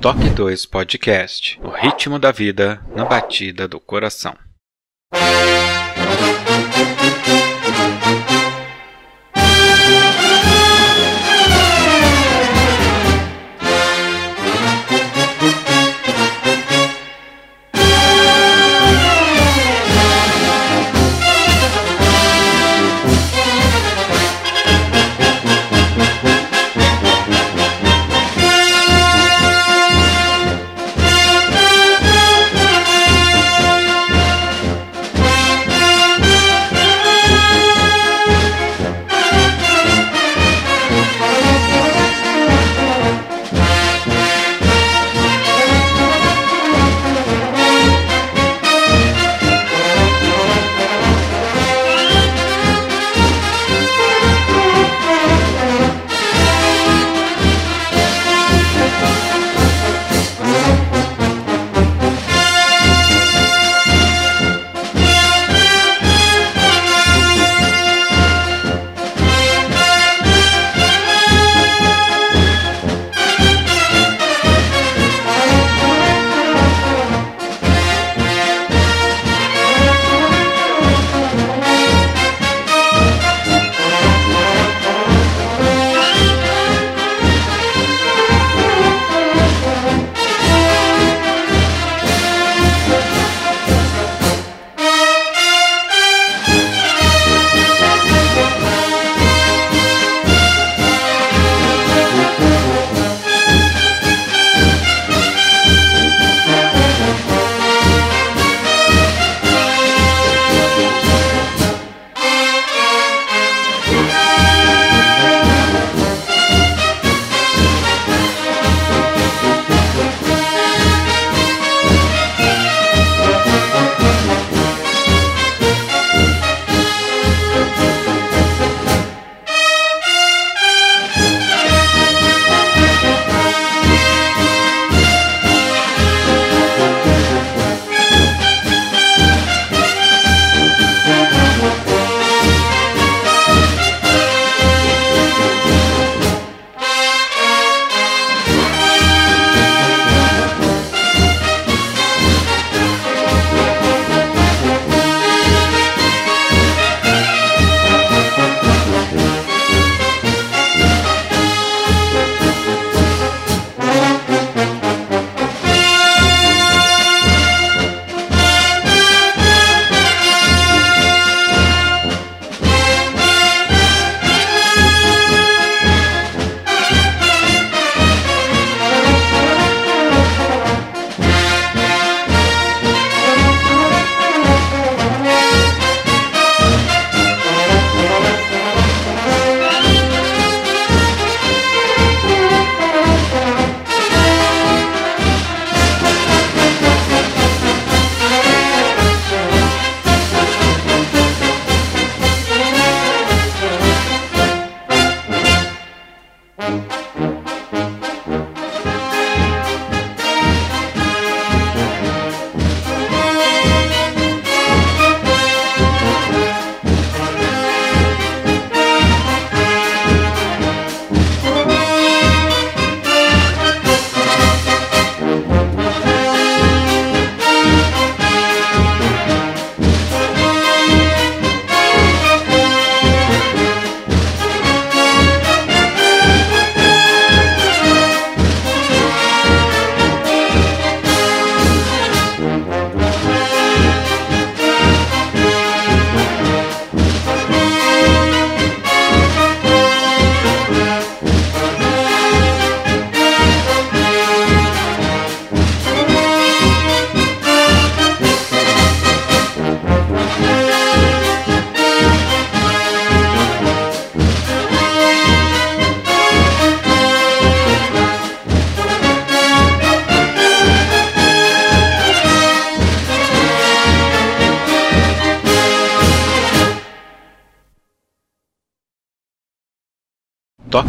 Toque 2 Podcast O ritmo da vida na batida do coração.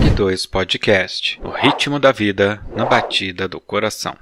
Toque 2 Podcast O ritmo da vida na batida do coração.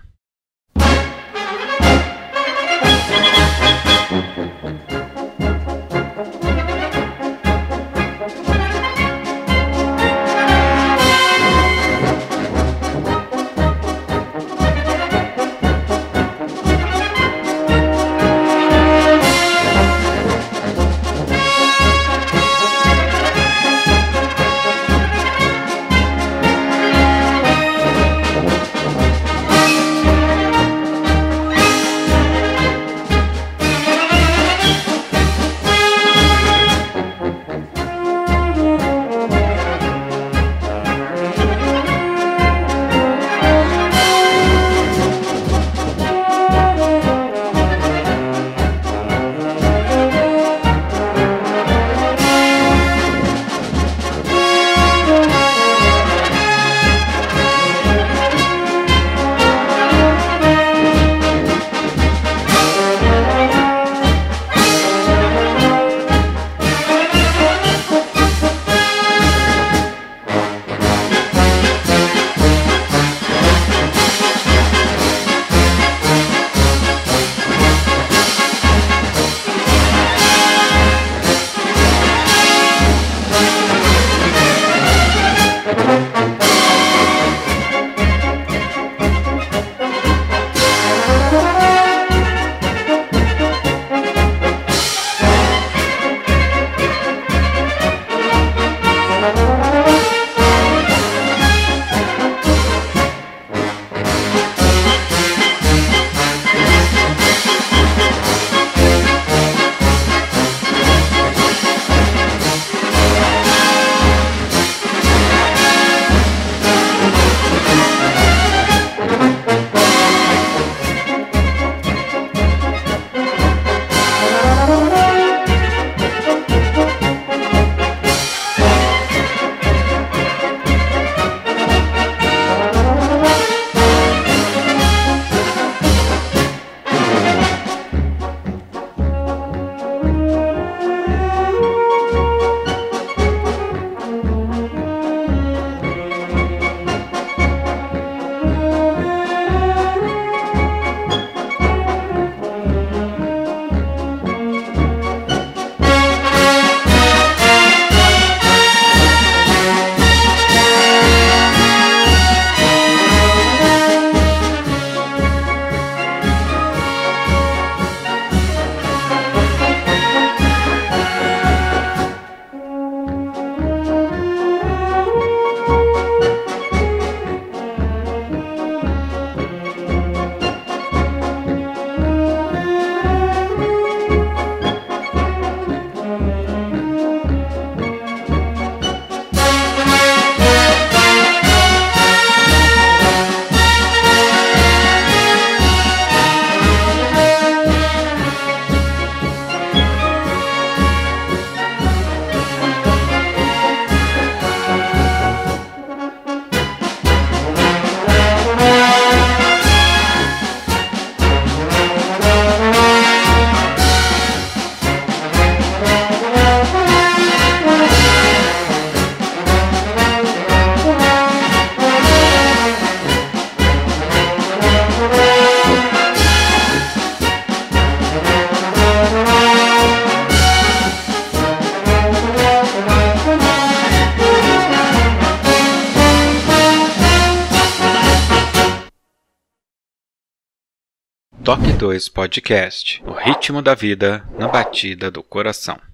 Toque 2 Podcast O ritmo da vida na batida do coração.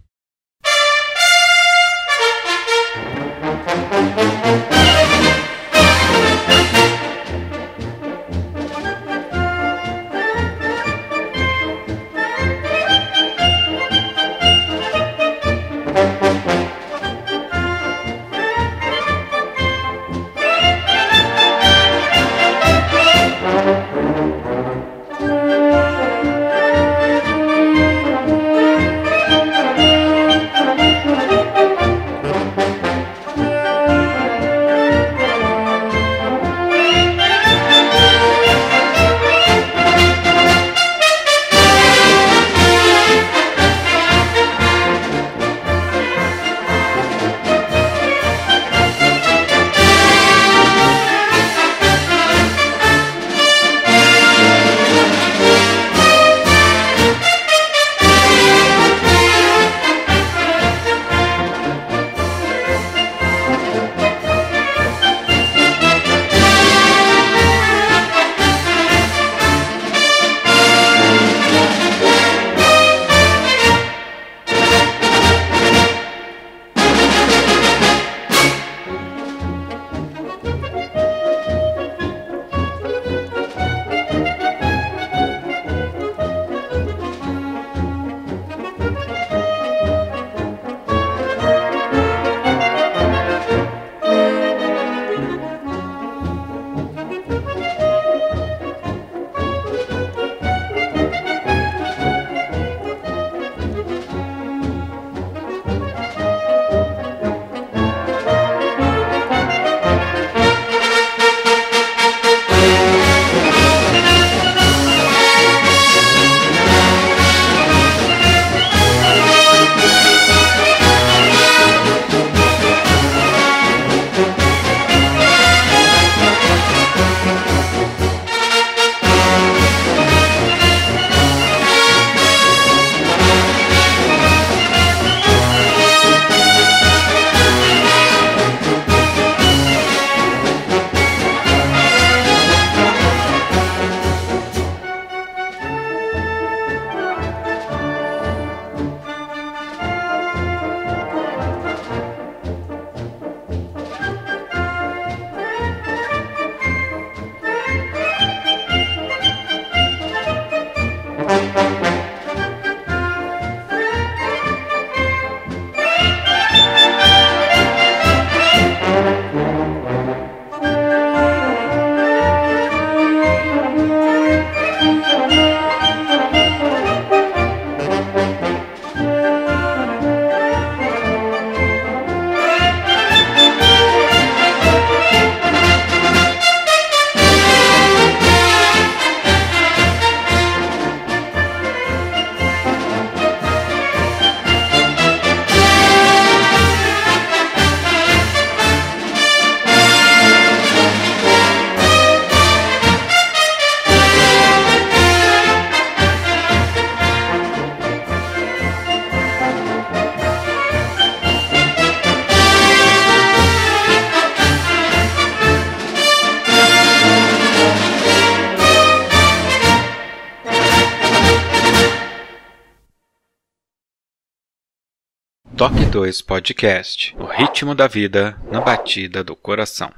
2 Podcast O ritmo da vida na batida do coração.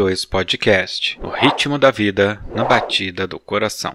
2 Podcast O ritmo da vida na batida do coração.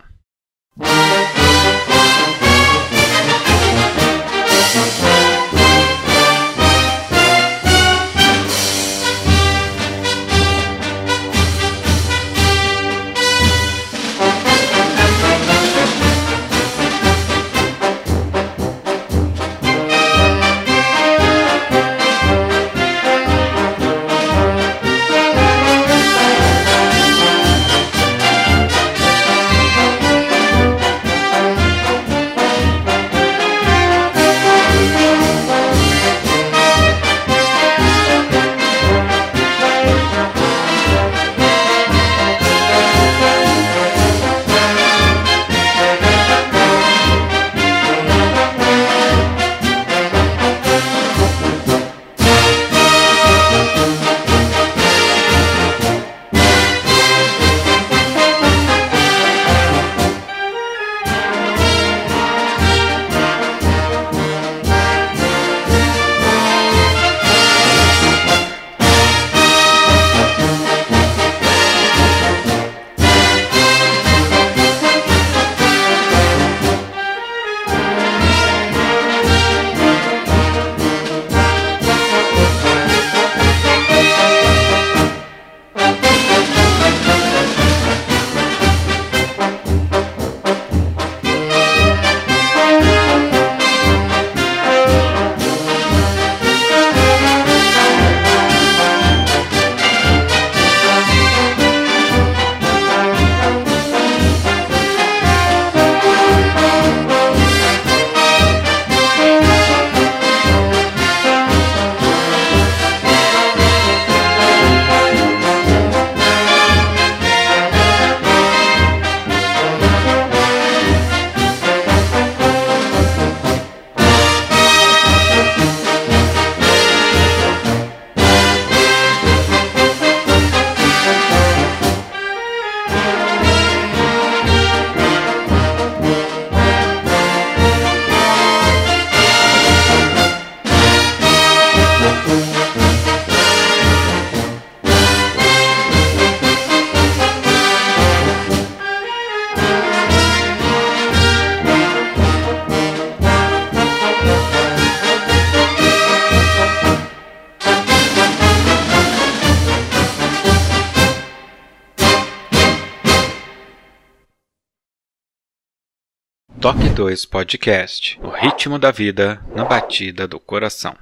2 Podcast O ritmo da vida na batida do coração.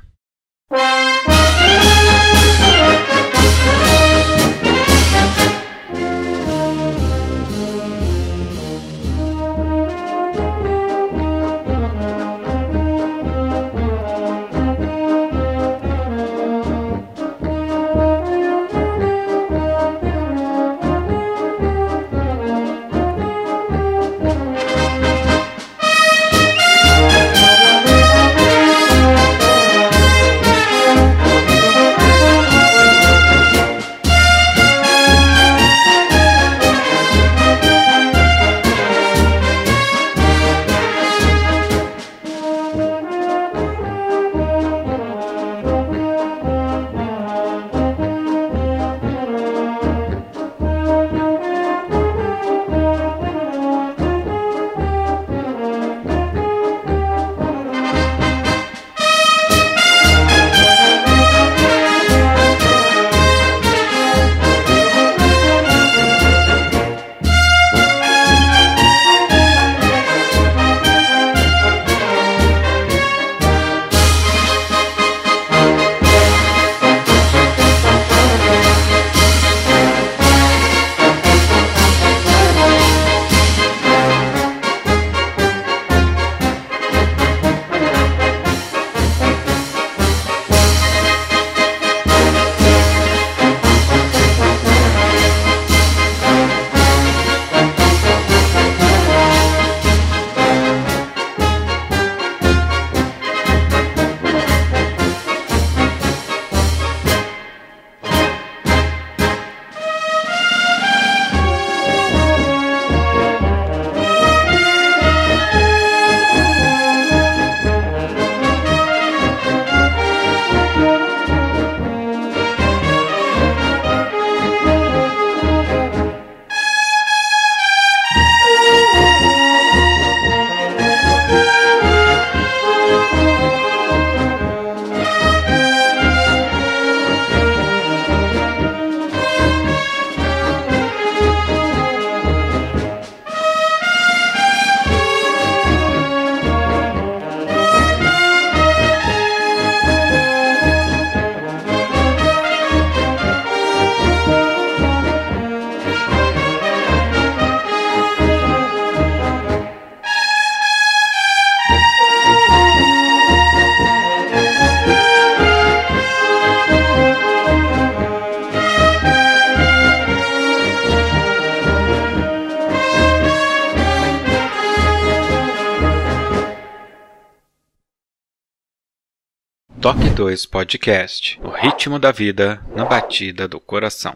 2 Podcast O ritmo da vida na batida do coração.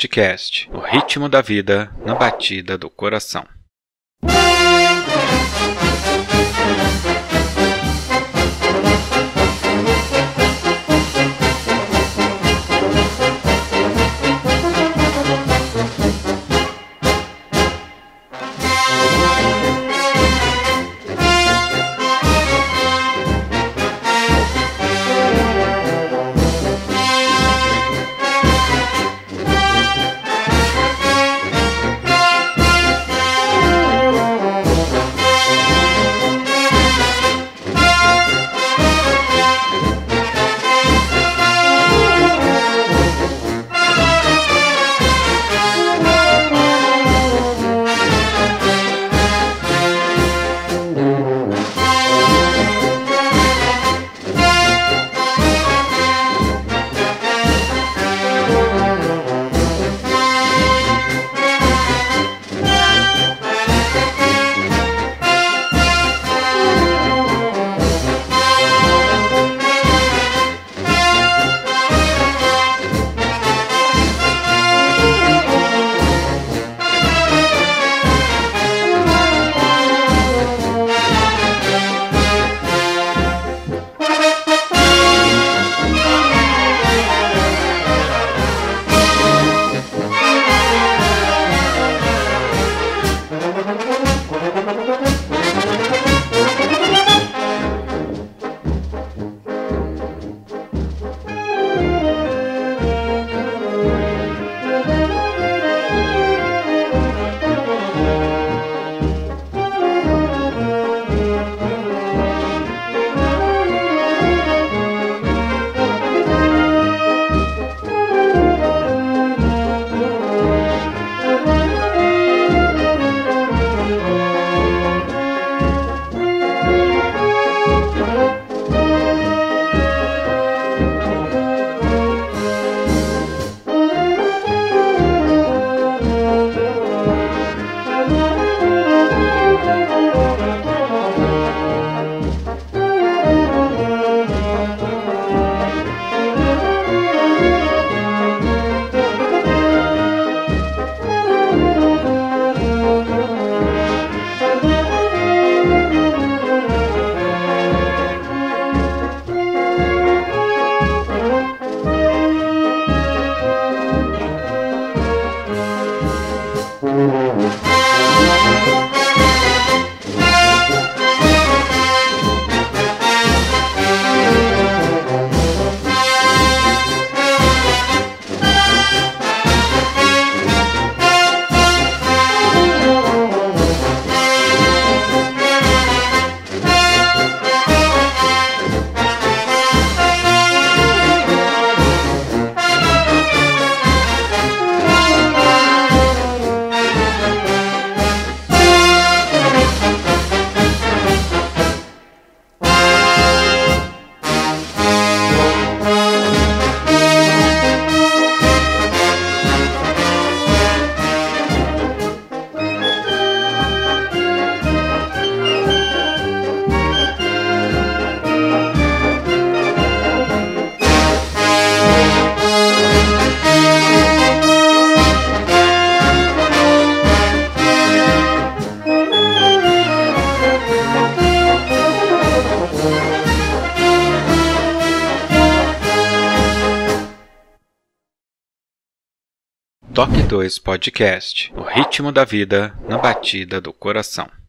Podcast O ritmo da vida na batida do coração. 2 Podcast O ritmo da vida na batida do coração.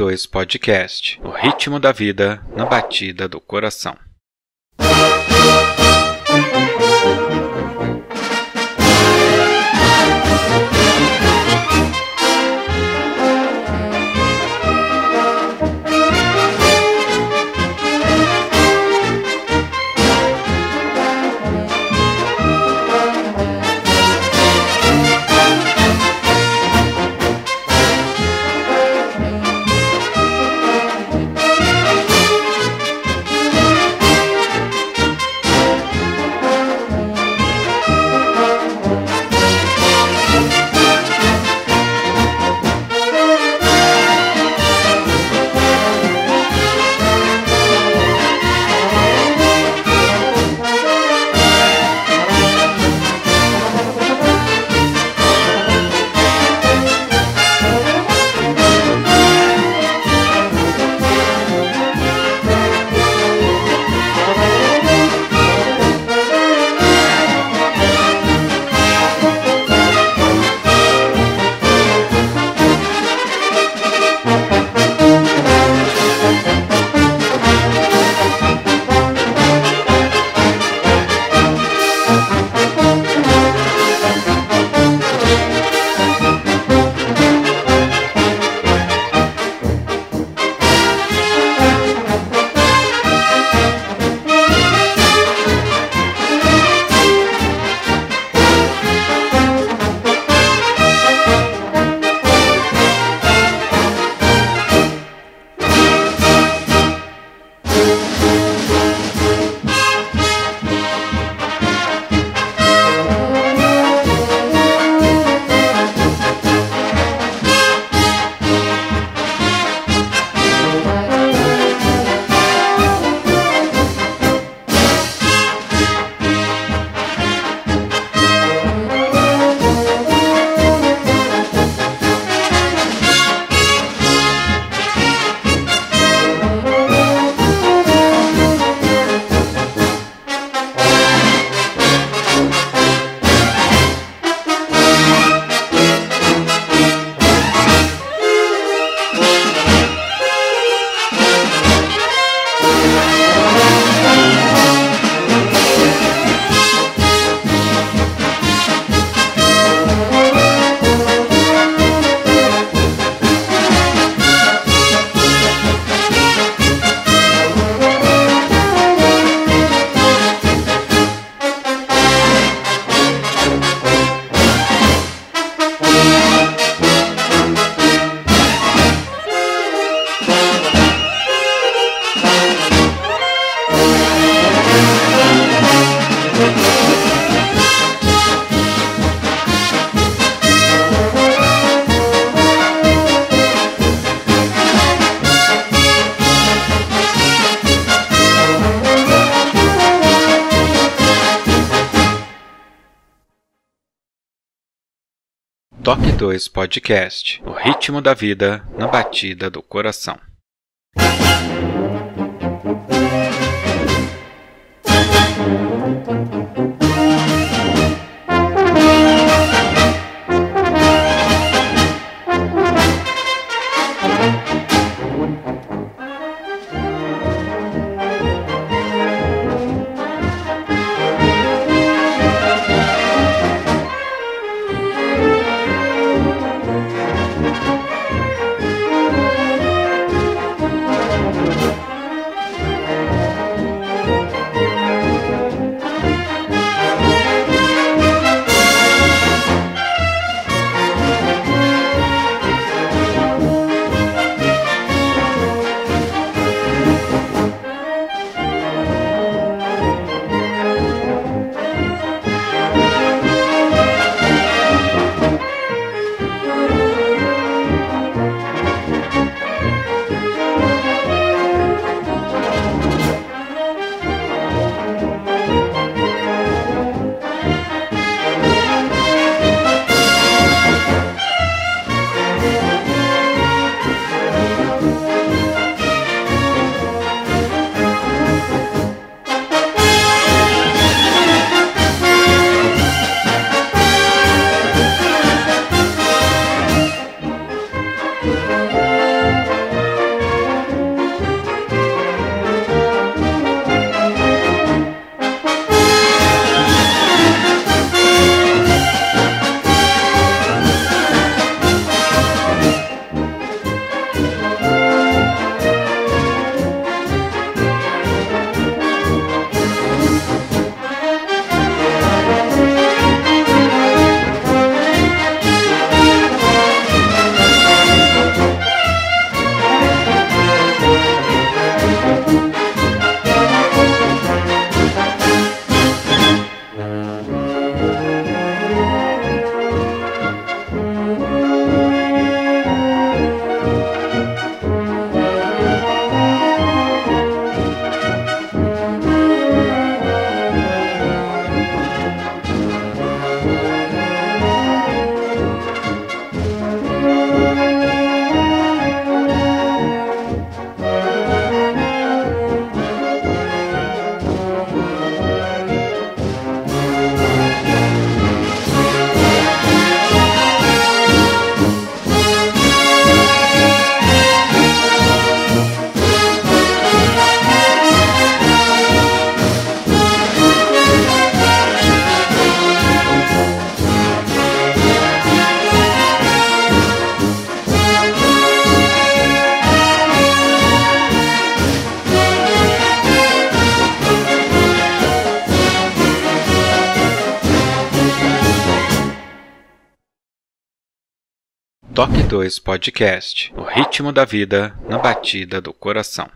2 Podcast O ritmo da vida na batida do coração. Podcast O ritmo da vida na batida do coração. Toque 2 Podcast O ritmo da vida na batida do coração.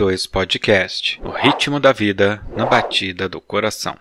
2 Podcast O ritmo da vida na batida do coração.